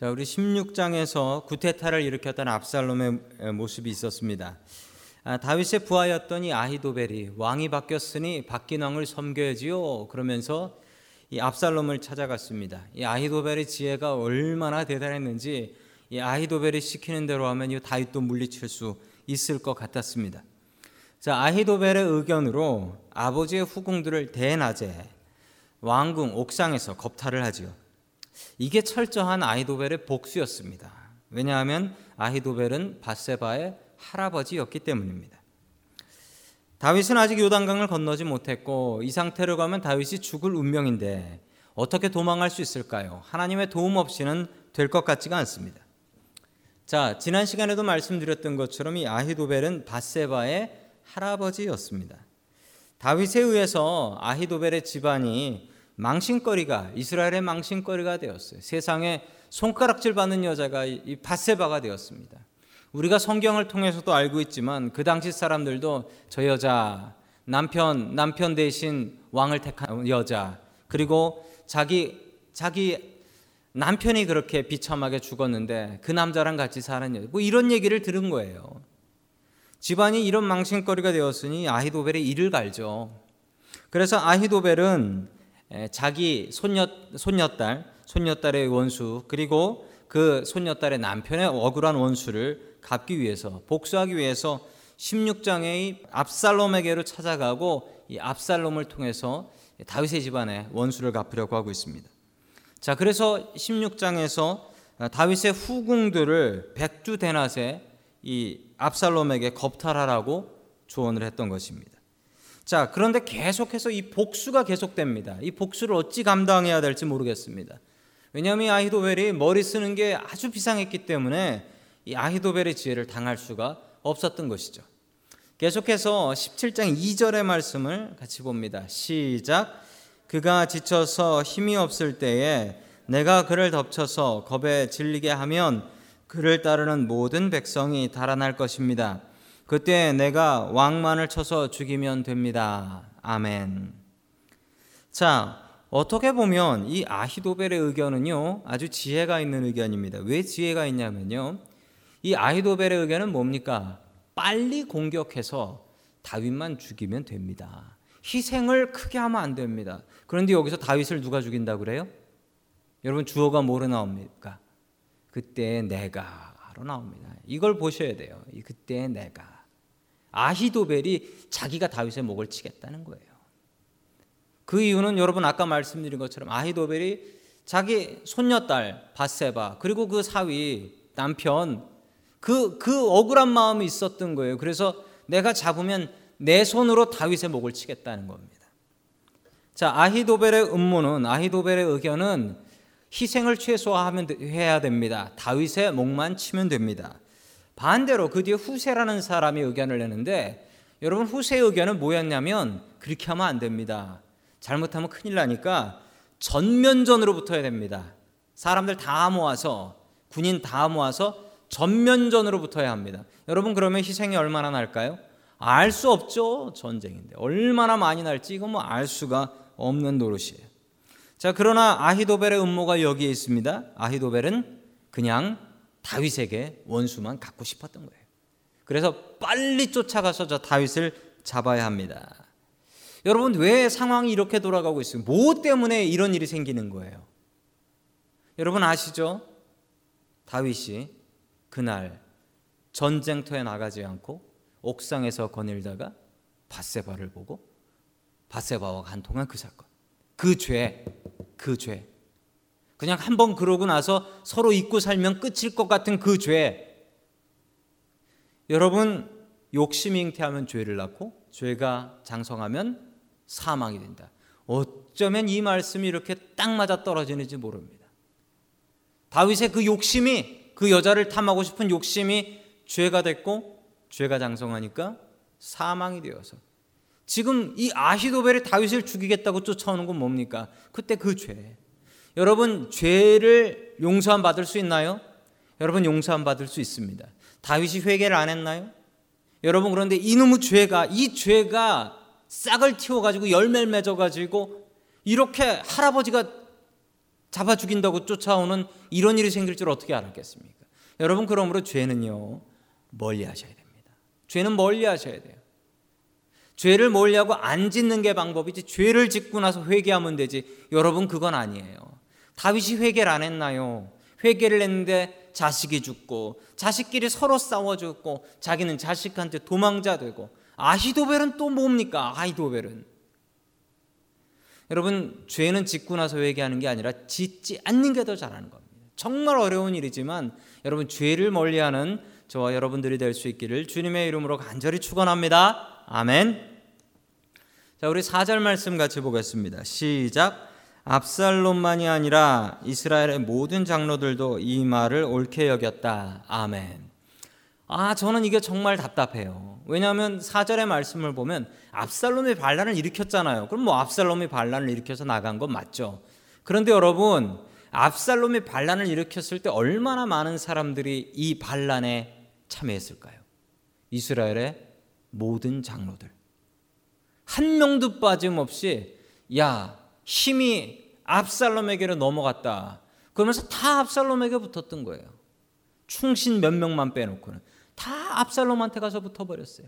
자, 우리 16장에서 구테타를 일으켰던 압살롬의 모습이 있었습니다. 아, 다윗의 부하였던 이 아히도벨이 왕이 바뀌었으니 바뀐 왕을 섬겨야지요. 그러면서 이 압살롬을 찾아갔습니다. 이 아히도벨의 지혜가 얼마나 대단했는지 이 아히도벨이 시키는 대로 하면 이 다윗도 물리칠 수 있을 것 같았습니다. 자, 아히도벨의 의견으로 아버지의 후궁들을 대낮에 왕궁 옥상에서 겁탈을 하지요. 이게 철저한 아히도벨의 복수였습니다. 왜냐하면 아히도벨은 바세바의 할아버지였기 때문입니다. 다윗은 아직 요단강을 건너지 못했고 이 상태로 가면 다윗이 죽을 운명인데 어떻게 도망할 수 있을까요? 하나님의 도움 없이는 될 것 같지가 않습니다. 자, 지난 시간에도 말씀드렸던 것처럼 이 아히도벨은 바세바의 할아버지였습니다. 다윗에 의해서 아히도벨의 집안이 망신거리가 이스라엘의 망신거리가 되었어요. 세상에 손가락질 받는 여자가 이 바세바가 되었습니다. 우리가 성경을 통해서도 알고 있지만 그 당시 사람들도 저 여자 남편 남편 대신 왕을 택한 여자 그리고 자기 자기 남편이 그렇게 비참하게 죽었는데 그 남자랑 같이 사는 여자 뭐 이런 얘기를 들은 거예요. 집안이 이런 망신거리가 되었으니 아히도벨의 이를 갈죠. 그래서 아히도벨은 자기 손녀 손녀딸 손녀딸의 원수 그리고 그 손녀딸의 남편의 억울한 원수를 갚기 위해서 복수하기 위해서 16장의 압살롬에게로 찾아가고 이 압살롬을 통해서 다윗의 집안에 원수를 갚으려고 하고 있습니다. 자, 그래서 16장에서 다윗의 후궁들을 백주 대낮에 이 압살롬에게 겁탈하라고 조언을 했던 것입니다. 자, 그런데 계속해서 이 복수가 계속됩니다. 이 복수를 어찌 감당해야 될지 모르겠습니다. 왜냐하면 아히도벨이 머리 쓰는 게 아주 비상했기 때문에 이 아히도벨의 지혜를 당할 수가 없었던 것이죠. 계속해서 17장 2절의 말씀을 같이 봅니다. 시작. 그가 지쳐서 힘이 없을 때에 내가 그를 덮쳐서 겁에 질리게 하면 그를 따르는 모든 백성이 달아날 것입니다. 그때 내가 왕만을 쳐서 죽이면 됩니다. 아멘. 자, 어떻게 보면 이 아히도벨의 의견은요, 아주 지혜가 있는 의견입니다. 왜 지혜가 있냐면요, 이 아히도벨의 의견은 뭡니까? 빨리 공격해서 다윗만 죽이면 됩니다. 희생을 크게 하면 안 됩니다. 그런데 여기서 다윗을 누가 죽인다 그래요? 여러분 주어가 뭐로 나옵니까? 그때 내가로 나옵니다. 이걸 보셔야 돼요. 그때 내가. 아히도벨이 자기가 다윗의 목을 치겠다는 거예요. 그 이유는 여러분 아까 말씀드린 것처럼 아히도벨이 자기 손녀딸 바세바 그리고 그 사위 남편 그, 그 억울한 마음이 있었던 거예요. 그래서 내가 잡으면 내 손으로 다윗의 목을 치겠다는 겁니다. 자, 아히도벨의 음모는, 아히도벨의 의견은 희생을 최소화하면 해야 됩니다. 다윗의 목만 치면 됩니다. 반대로 그 뒤에 후세라는 사람이 의견을 내는데 여러분 후세의 의견은 뭐였냐면 그렇게 하면 안 됩니다. 잘못하면 큰일 나니까 전면전으로 붙어야 됩니다. 사람들 다 모아서 군인 다 모아서 전면전으로 붙어야 합니다. 여러분 그러면 희생이 얼마나 날까요? 알 수 없죠. 전쟁인데 얼마나 많이 날지 이건 뭐 알 수가 없는 노릇이에요. 자 그러나 아히도벨의 음모가 여기에 있습니다. 아히도벨은 그냥 다윗에게 원수만 갖고 싶었던 거예요. 그래서 빨리 쫓아가서 저 다윗을 잡아야 합니다. 여러분 왜 상황이 이렇게 돌아가고 있어요? 뭐 때문에 이런 일이 생기는 거예요? 여러분 아시죠? 다윗이 그날 전쟁터에 나가지 않고 옥상에서 거닐다가 바세바를 보고 바세바와 간통한 그 사건, 그 죄, 그 죄. 그냥 한번 그러고 나서 서로 잊고 살면 끝일 것 같은 그 죄. 여러분, 욕심이 잉태하면 죄를 낳고 죄가 장성하면 사망이 된다. 어쩌면 이 말씀이 이렇게 딱 맞아 떨어지는지 모릅니다. 다윗의 그 욕심이 그 여자를 탐하고 싶은 욕심이 죄가 됐고 죄가 장성하니까 사망이 되어서 지금 이 아히도벨이 다윗을 죽이겠다고 쫓아오는 건 뭡니까? 그때 그 죄. 여러분 죄를 용서함 받을 수 있나요? 여러분 용서함 받을 수 있습니다. 다윗이 회개를 안 했나요? 여러분 그런데 이놈의 죄가 이 죄가 싹을 틔워 가지고 열매를 맺어 가지고 이렇게 할아버지가 잡아 죽인다고 쫓아오는 이런 일이 생길 줄 어떻게 알았겠습니까? 여러분 그러므로 죄는요 멀리 하셔야 됩니다. 죄는 멀리 하셔야 돼요. 죄를 멀리하고 안 짓는 게 방법이지 죄를 짓고 나서 회개하면 되지. 여러분 그건 아니에요. 다윗이 회개를 안 했나요? 회개를 했는데 자식이 죽고 자식끼리 서로 싸워 죽고 자기는 자식한테 도망자 되고 아히도벨은 또 뭡니까? 아히도벨은 여러분 죄는 짓고 나서 회개하는 게 아니라 짓지 않는 게 더 잘하는 겁니다. 정말 어려운 일이지만 여러분 죄를 멀리하는 저와 여러분들이 될 수 있기를 주님의 이름으로 간절히 축원합니다. 아멘. 자, 우리 4절 말씀 같이 보겠습니다. 시작. 압살롬만이 아니라 이스라엘의 모든 장로들도 이 말을 옳게 여겼다. 아멘. 아, 저는 이게 정말 답답해요. 왜냐하면 4절의 말씀을 보면 압살롬이 반란을 일으켰잖아요. 그럼 뭐 압살롬이 반란을 일으켜서 나간 건 맞죠. 그런데 여러분, 압살롬이 반란을 일으켰을 때 얼마나 많은 사람들이 이 반란에 참여했을까요? 이스라엘의 모든 장로들. 한 명도 빠짐없이 야, 힘이 압살롬에게로 넘어갔다. 그러면서 다 압살롬에게 붙었던 거예요. 충신 몇 명만 빼놓고는 다 압살롬한테 가서 붙어버렸어요.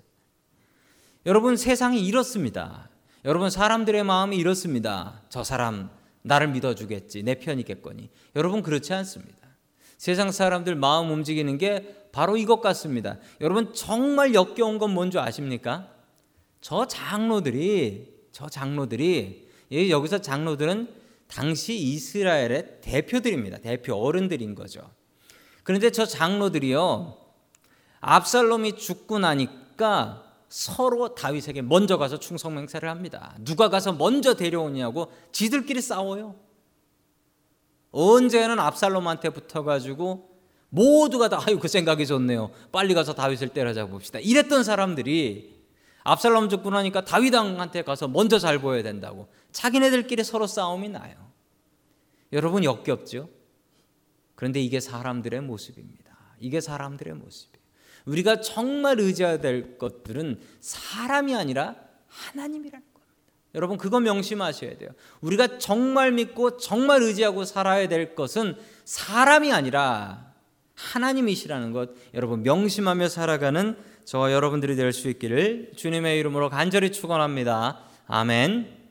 여러분 세상이 이렇습니다. 여러분 사람들의 마음이 이렇습니다. 저 사람 나를 믿어주겠지 내 편이겠거니. 여러분 그렇지 않습니다. 세상 사람들 마음 움직이는 게 바로 이것 같습니다. 여러분 정말 역겨운 건 뭔지 아십니까? 저 장로들이 저 장로들이 여기서 장로들은 당시 이스라엘의 대표들입니다. 대표 어른들인 거죠. 그런데 저 장로들이요. 압살롬이 죽고 나니까 서로 다윗에게 먼저 가서 충성 맹세를 합니다. 누가 가서 먼저 데려오냐고 지들끼리 싸워요. 언제는 압살롬한테 붙어 가지고 모두가 다 아유 그 생각이 좋네요. 빨리 가서 다윗을 때려잡아 봅시다. 이랬던 사람들이 압살롬 죽고 나니까 다윗 왕한테 가서 먼저 잘 보여야 된다고 자기네들끼리 서로 싸움이 나요. 여러분 역겹죠? 그런데 이게 사람들의 모습입니다. 이게 사람들의 모습이에요. 우리가 정말 의지해야 될 것들은 사람이 아니라 하나님이라는 겁니다. 여러분 그거 명심하셔야 돼요. 우리가 정말 믿고 정말 의지하고 살아야 될 것은 사람이 아니라 하나님이시라는 것 여러분 명심하며 살아가는 저와 여러분들이 될 수 있기를 주님의 이름으로 간절히 축원합니다. 아멘.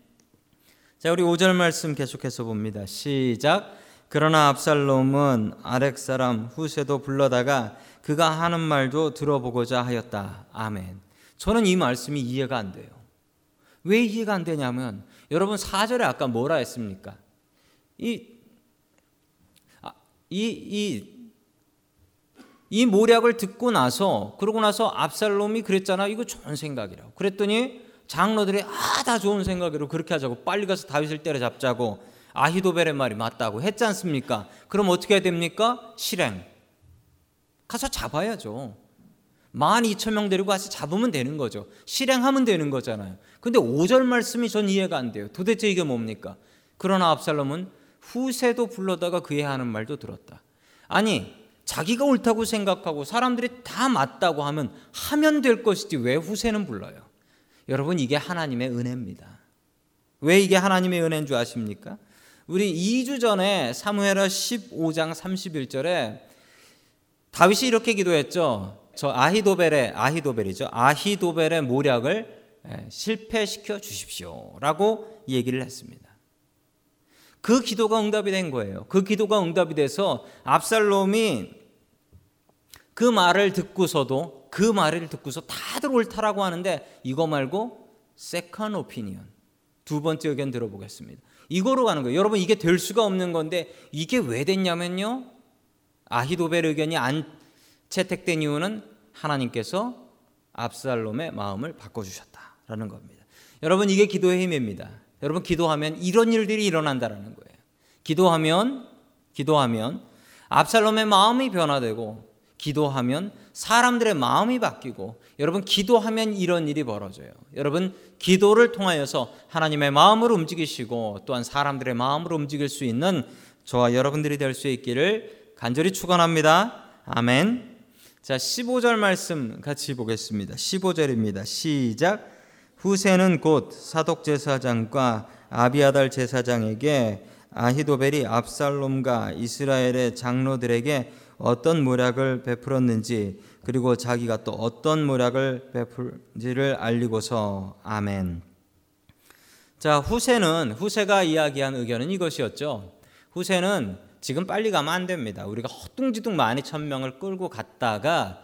자, 우리 5절 말씀 계속해서 봅니다. 시작. 그러나 압살롬은 아렉 사람 후세도 불러다가 그가 하는 말도 들어보고자 하였다. 아멘. 저는 이 말씀이 이해가 안 돼요. 왜 이해가 안 되냐면 여러분 4절에 아까 뭐라 했습니까? 이, 아, 이, 이 이 모략을 듣고 나서 그러고 나서 압살롬이 그랬잖아. 이거 좋은 생각이라고. 그랬더니 장로들이 아 다 좋은 생각으로 그렇게 하자고 빨리 가서 다윗을 때려잡자고 아히도벨의 말이 맞다고 했지 않습니까? 그럼 어떻게 해야 됩니까? 실행. 가서 잡아야죠. 만 이천 명 데리고 가서 잡으면 되는 거죠. 실행하면 되는 거잖아요. 근데 5절 말씀이 전 이해가 안 돼요. 도대체 이게 뭡니까? 그러나 압살롬은 후세도 불러다가 그의 하는 말도 들었다. 아니 자기가 옳다고 생각하고 사람들이 다 맞다고 하면 하면 될 것이지 왜 후세는 불러요? 여러분 이게 하나님의 은혜입니다. 왜 이게 하나님의 은혜인 줄 아십니까? 우리 2주 전에 사무엘하 15장 31절에 다윗이 이렇게 기도했죠. 저 아히도벨의 아히도벨이죠. 아히도벨의 모략을 예, 실패시켜 주십시오라고 얘기를 했습니다. 그 기도가 응답이 된 거예요. 그 기도가 응답이 돼서 압살롬이 그 말을 듣고서도 그 말을 듣고서 다들 옳다라고 하는데 이거 말고 second opinion 두 번째 의견 들어보겠습니다. 이거로 가는 거예요. 여러분 이게 될 수가 없는 건데 이게 왜 됐냐면요. 아히도벨 의견이 안 채택된 이유는 하나님께서 압살롬의 마음을 바꿔 주셨다라는 겁니다. 여러분 이게 기도의 힘입니다. 여러분 기도하면 이런 일들이 일어난다라는 거예요. 기도하면 기도하면 압살롬의 마음이 변화되고 기도하면 사람들의 마음이 바뀌고 여러분 기도하면 이런 일이 벌어져요. 여러분 기도를 통하여서 하나님의 마음을 움직이시고 또한 사람들의 마음을 움직일 수 있는 저와 여러분들이 될 수 있기를 간절히 축원합니다. 아멘. 자, 15절 말씀 같이 보겠습니다. 15절입니다. 시작. 후세는 곧 사독 제사장과 아비아달 제사장에게 아히도벨이 압살롬과 이스라엘의 장로들에게 어떤 모략을 베풀었는지 그리고 자기가 또 어떤 모략을 베풀지를 알리고서 아멘. 자, 후세는 후세가 이야기한 의견은 이것이었죠. 후세는 지금 빨리 가면 안 됩니다. 우리가 허둥지둥 많이 천 명을 끌고 갔다가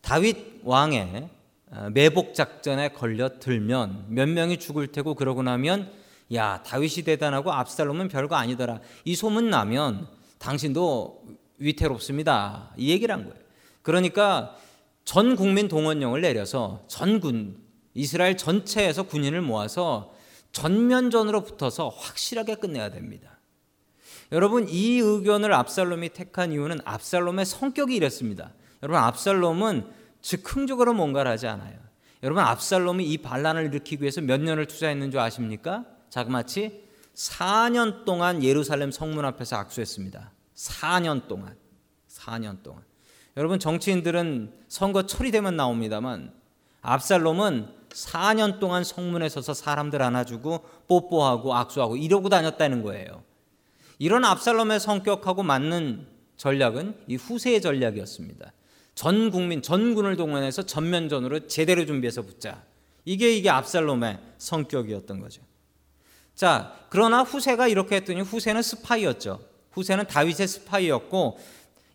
다윗 왕의 어, 매복 작전에 걸려 들면 몇 명이 죽을 테고 그러고 나면 야 다윗이 대단하고 압살롬은 별거 아니더라 이 소문 나면 당신도 위태롭습니다 이 얘기를 한 거예요. 그러니까 전 국민 동원령을 내려서 전군 이스라엘 전체에서 군인을 모아서 전면전으로 붙어서 확실하게 끝내야 됩니다. 여러분 이 의견을 압살롬이 택한 이유는 압살롬의 성격이 이랬습니다. 여러분 압살롬은 즉흥적으로 뭔가를 하지 않아요. 여러분 압살롬이 이 반란을 일으키기 위해서 몇 년을 투자했는 줄 아십니까? 자그마치 4년 동안 예루살렘 성문 앞에서 악수했습니다. 4년 동안. 4년 동안. 여러분 정치인들은 선거 처리되면 나옵니다만 압살롬은 4년 동안 성문에 서서 사람들 안아주고 뽀뽀하고 악수하고 이러고 다녔다는 거예요. 이런 압살롬의 성격하고 맞는 전략은 이 후세의 전략이었습니다. 전 국민, 전군을 동원해서 전면전으로 제대로 준비해서 붙자. 이게 이게 압살롬의 성격이었던 거죠. 자, 그러나 후세가 이렇게 했더니 후세는 스파이였죠. 후세는 다윗의 스파이였고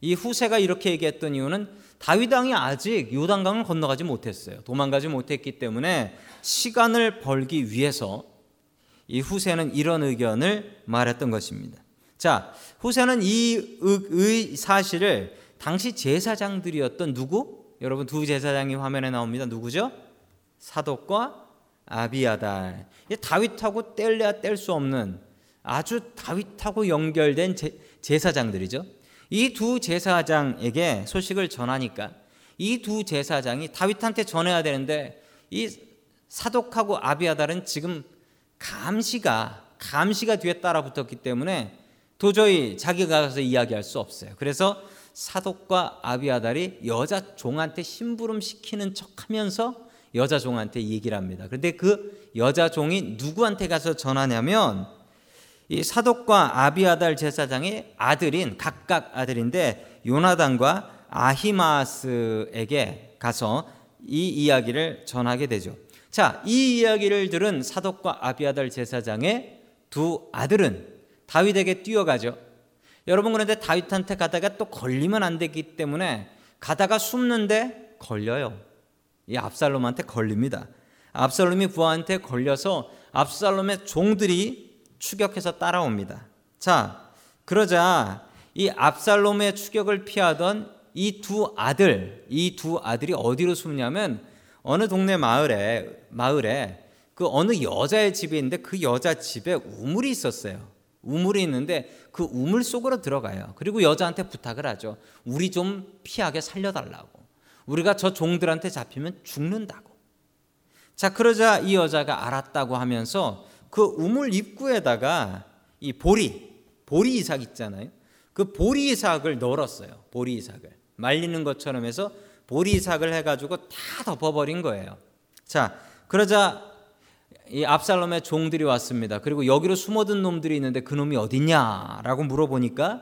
이 후세가 이렇게 얘기했던 이유는 다윗 왕이 아직 요단 강을 건너가지 못했어요. 도망가지 못했기 때문에 시간을 벌기 위해서 이 후세는 이런 의견을 말했던 것입니다. 자, 후세는 이 의, 사실을 당시 제사장들이었던 누구? 여러분 두 제사장이 화면에 나옵니다. 누구죠? 사독과 아비아달. 다윗하고 뗄래야 뗄 수 없는 아주 다윗하고 연결된 제, 제사장들이죠. 이 두 제사장에게 소식을 전하니까 이 두 제사장이 다윗한테 전해야 되는데 이 사독하고 아비아달은 지금 감시가 감시가 뒤에 따라붙었기 때문에 도저히 자기가 가서 이야기할 수 없어요. 그래서 사독과 아비아달이 여자 종한테 심부름 시키는 척하면서 여자 종한테 얘기를 합니다. 그런데 그 여자 종이 누구한테 가서 전하냐면 이 사독과 아비아달 제사장의 아들인 각각 아들인데 요나단과 아히마스에게 가서 이 이야기를 전하게 되죠. 자, 이 이야기를 들은 사독과 아비아달 제사장의 두 아들은 다윗에게 뛰어가죠. 여러분 그런데 다윗한테 가다가 또 걸리면 안 되기 때문에 가다가 숨는데 걸려요. 이 압살롬한테 걸립니다. 압살롬이 부하한테 걸려서 압살롬의 종들이 추격해서 따라옵니다. 자, 그러자 이 압살롬의 추격을 피하던 이 두 아들, 이 두 아들이 어디로 숨냐면 어느 동네 마을에 마을에 그 어느 여자의 집이 있는데 그 여자 집에 우물이 있었어요. 우물이 있는데 그 우물 속으로 들어가요. 그리고 여자한테 부탁을 하죠. 우리 좀 피하게 살려달라고. 우리가 저 종들한테 잡히면 죽는다고. 자, 그러자 이 여자가 알았다고 하면서 그 우물 입구에다가 이 보리, 보리 이삭 있잖아요. 그 보리 이삭을 널었어요. 보리 이삭을. 말리는 것처럼 해서 보리 이삭을 해가지고 다 덮어버린 거예요. 자, 그러자 이 압살롬의 종들이 왔습니다. 그리고 여기로 숨어든 놈들이 있는데 그 놈이 어딨냐라고 물어보니까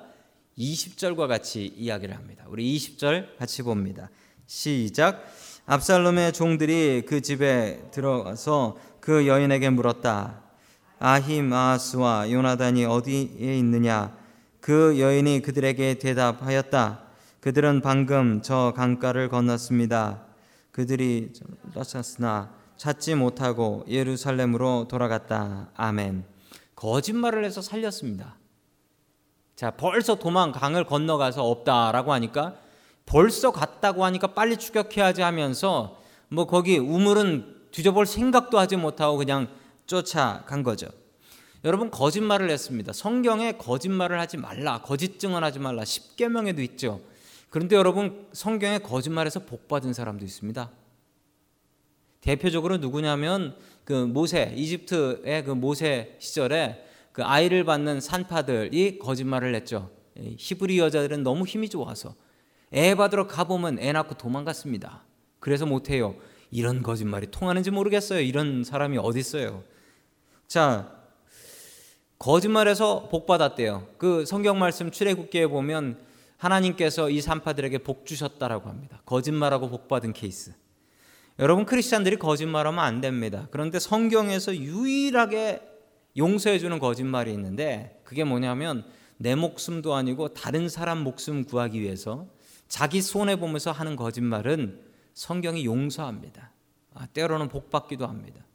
20절과 같이 이야기를 합니다. 우리 20절 같이 봅니다. 시작. 압살롬의 종들이 그 집에 들어가서 그 여인에게 물었다. 아히마스와 요나단이 어디에 있느냐? 그 여인이 그들에게 대답하였다. 그들은 방금 저 강가를 건넜습니다. 그들이 쫓았으나 찾지 못하고 예루살렘으로 돌아갔다. 아멘. 거짓말을 해서 살렸습니다. 자, 벌써 도망 강을 건너가서 없다라고 하니까 벌써 갔다고 하니까 빨리 추격해야지 하면서 뭐 거기 우물은 뒤져볼 생각도 하지 못하고 그냥 쫓아간 거죠. 여러분 거짓말을 했습니다. 성경에 거짓말을 하지 말라, 거짓 증언하지 말라. 10계명에도 있죠. 그런데 여러분 성경에 거짓말해서 복 받은 사람도 있습니다. 대표적으로 누구냐면 그 모세 이집트의 그 모세 시절에 그 아이를 받는 산파들이 거짓말을 했죠. 히브리 여자들은 너무 힘이 좋아서 애 받으러 가보면 애 낳고 도망갔습니다. 그래서 못해요. 이런 거짓말이 통하는지 모르겠어요. 이런 사람이 어디 있어요? 자, 거짓말해서 복 받았대요. 그 성경 말씀 출애굽기에 보면 하나님께서 이 산파들에게 복 주셨다라고 합니다. 거짓말하고 복 받은 케이스. 여러분 크리스찬들이 거짓말하면 안 됩니다. 그런데 성경에서 유일하게 용서해 주는 거짓말이 있는데 그게 뭐냐면 내 목숨도 아니고 다른 사람 목숨 구하기 위해서 자기 손해 보면서 하는 거짓말은 성경이 용서합니다. 아, 때로는 복 받기도 합니다.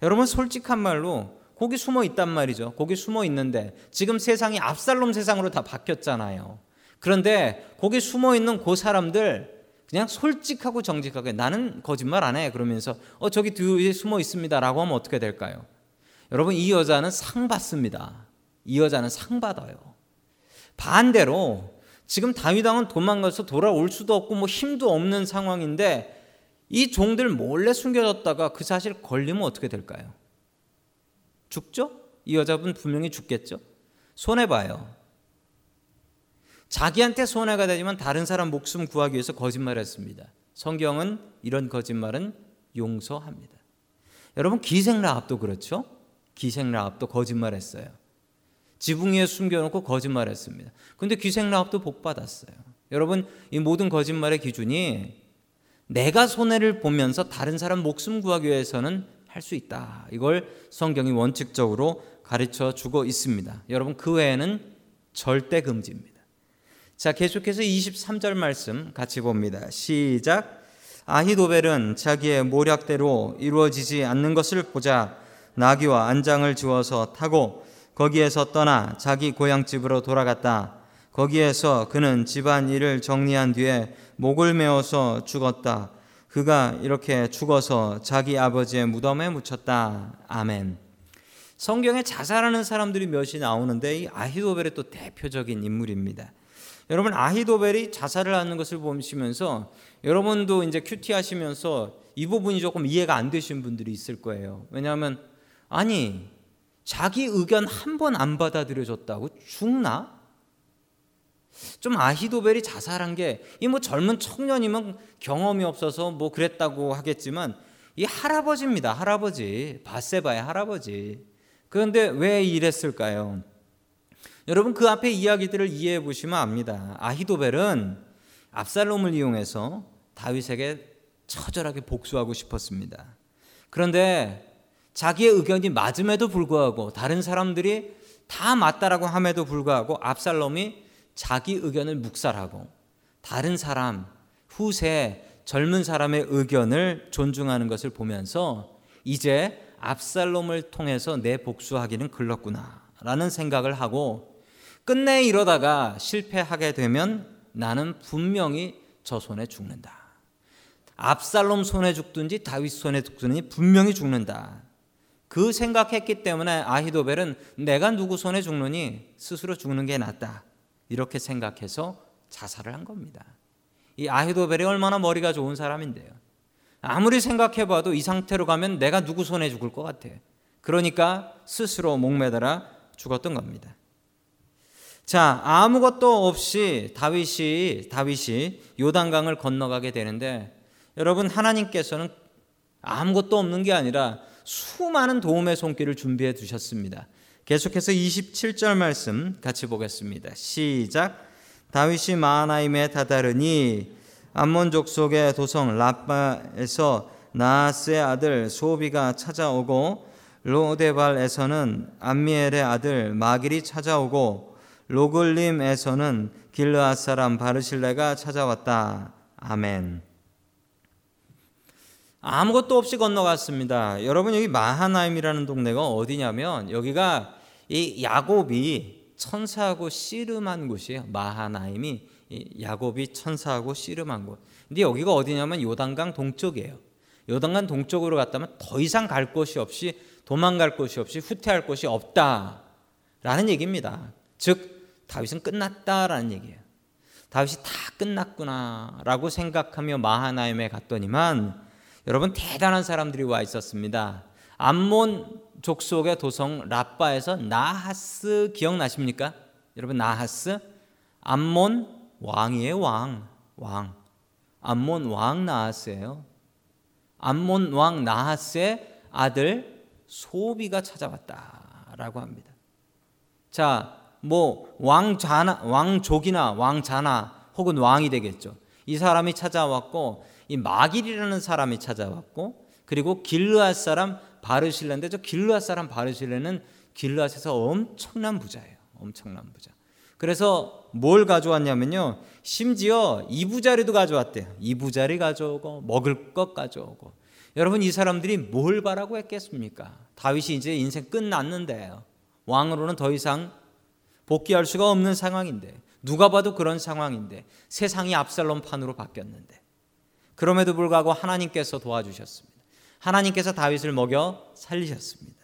여러분 솔직한 말로 거기 숨어 있단 말이죠. 거기 숨어 있는데 지금 세상이 압살롬 세상으로 다 바뀌었잖아요. 그런데 거기 숨어 있는 그 사람들 그냥 솔직하고 정직하게 나는 거짓말 안 해. 그러면서 어 저기 뒤에 숨어 있습니다라고 하면 어떻게 될까요? 여러분 이 여자는 상 받습니다. 이 여자는 상 받아요. 반대로 지금 다윗 왕은 도망가서 돌아올 수도 없고 뭐 힘도 없는 상황인데 이 종들 몰래 숨겨졌다가 그 사실 걸리면 어떻게 될까요? 죽죠? 이 여자분 분명히 죽겠죠? 손해 봐요. 자기한테 손해가 되지만 다른 사람 목숨 구하기 위해서 거짓말했습니다. 성경은 이런 거짓말은 용서합니다. 여러분 기생 라합도 그렇죠? 기생 라합도 거짓말했어요. 지붕 위에 숨겨놓고 거짓말했습니다. 근데 기생 라합도 복 받았어요. 여러분 이 모든 거짓말의 기준이 내가 손해를 보면서 다른 사람 목숨 구하기 위해서는 할 수 있다. 이걸 성경이 원칙적으로 가르쳐 주고 있습니다. 여러분 그 외에는 절대 금지입니다. 자, 계속해서 23절 말씀 같이 봅니다. 시작. 아히도벨은 자기의 모략대로 이루어지지 않는 것을 보자 나귀와 안장을 주어서 타고 거기에서 떠나 자기 고향집으로 돌아갔다. 거기에서 그는 집안 일을 정리한 뒤에 목을 메어서 죽었다. 그가 이렇게 죽어서 자기 아버지의 무덤에 묻혔다. 아멘. 성경에 자살하는 사람들이 몇이 나오는데 이 아히도벨의 또 대표적인 인물입니다. 여러분 아히도벨이 자살을 하는 것을 보시면서 여러분도 이제 큐티 하시면서 이 부분이 조금 이해가 안 되신 분들이 있을 거예요. 왜냐하면 아니 자기 의견 한 번 안 받아들여졌다고 죽나? 좀 아히도벨이 자살한 게 이 뭐 젊은 청년이면 경험이 없어서 뭐 그랬다고 하겠지만 이 할아버지입니다. 할아버지 바세바의 할아버지. 그런데 왜 이랬을까요? 여러분 그 앞에 이야기들을 이해해 보시면 압니다. 아히도벨은 압살롬을 이용해서 다윗에게 처절하게 복수하고 싶었습니다. 그런데 자기의 의견이 맞음에도 불구하고 다른 사람들이 다 맞다라고 함에도 불구하고 압살롬이 자기 의견을 묵살하고 다른 사람 후세 젊은 사람의 의견을 존중하는 것을 보면서 이제 압살롬을 통해서 내 복수하기는 글렀구나라는 생각을 하고 끝내 이러다가 실패하게 되면 나는 분명히 저 손에 죽는다. 압살롬 손에 죽든지 다윗 손에 죽든지 분명히 죽는다. 그 생각했기 때문에 아히도벨은 내가 누구 손에 죽느니 스스로 죽는 게 낫다. 이렇게 생각해서 자살을 한 겁니다. 이 아히도벨이 얼마나 머리가 좋은 사람인데요. 아무리 생각해봐도 이 상태로 가면 내가 누구 손에 죽을 것 같아. 그러니까 스스로 목매달아 죽었던 겁니다. 자, 아무것도 없이 다윗이 다윗이 요단강을 건너가게 되는데 여러분 하나님께서는 아무것도 없는 게 아니라 수많은 도움의 손길을 준비해 두셨습니다. 계속해서 27절 말씀 같이 보겠습니다. 시작. 다윗이 마하나임에 다다르니 암몬 족속의 도성 라빠에서 나스의 아들 소비가 찾아오고 로데발에서는 암미엘의 아들 마길이 찾아오고 로글림에서는 길르앗 사람 바르실레가 찾아왔다. 아멘. 아무것도 없이 건너갔습니다. 여러분 여기 마하나임이라는 동네가 어디냐면 여기가 이 야곱이 천사하고 씨름한 곳이에요. 마하나임이 야곱이 천사하고 씨름한 곳. 근데 여기가 어디냐면 요단강 동쪽이에요. 요단강 동쪽으로 갔다면 더 이상 갈 곳이 없이 도망갈 곳이 없이 후퇴할 곳이 없다라는 얘기입니다. 즉 다윗은 끝났다라는 얘기예요. 다윗이 다 끝났구나라고 생각하며 마하나임에 갔더니만 여러분 대단한 사람들이 와 있었습니다. 암몬 족속의 도성 라빠에서 나하스 기억나십니까? 여러분 나하스 암몬 왕이에요 왕 왕. 암몬 왕 나하스예요. 암몬 왕 나하스의 아들 소비가 찾아왔다라고 합니다. 자, 뭐 왕자나 왕족이나 왕자나 혹은 왕이 되겠죠. 이 사람이 찾아왔고 이 마길이라는 사람이 찾아왔고 그리고 길르앗 사람 바르실레인데 저 길르앗 사람 바르실레는 길르앗에서 엄청난 부자예요. 엄청난 부자. 그래서 뭘 가져왔냐면요. 심지어 이부자리도 가져왔대요. 이부자리 가져오고 먹을 것 가져오고. 여러분 이 사람들이 뭘 바라고 했겠습니까? 다윗이 이제 인생 끝났는데요. 왕으로는 더 이상 복귀할 수가 없는 상황인데 누가 봐도 그런 상황인데 세상이 압살롬 판으로 바뀌었는데 그럼에도 불구하고 하나님께서 도와주셨습니다. 하나님께서 다윗을 먹여 살리셨습니다.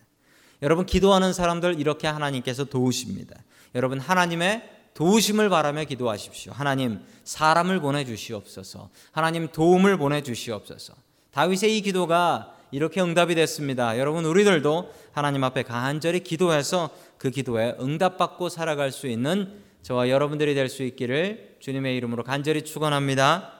여러분 기도하는 사람들 이렇게 하나님께서 도우십니다. 여러분 하나님의 도우심을 바라며 기도하십시오. 하나님 사람을 보내 주시옵소서. 하나님 도움을 보내 주시옵소서. 다윗의 이 기도가 이렇게 응답이 됐습니다. 여러분 우리들도 하나님 앞에 간절히 기도해서 그 기도에 응답받고 살아갈 수 있는 저와 여러분들이 될 수 있기를 주님의 이름으로 간절히 축원합니다.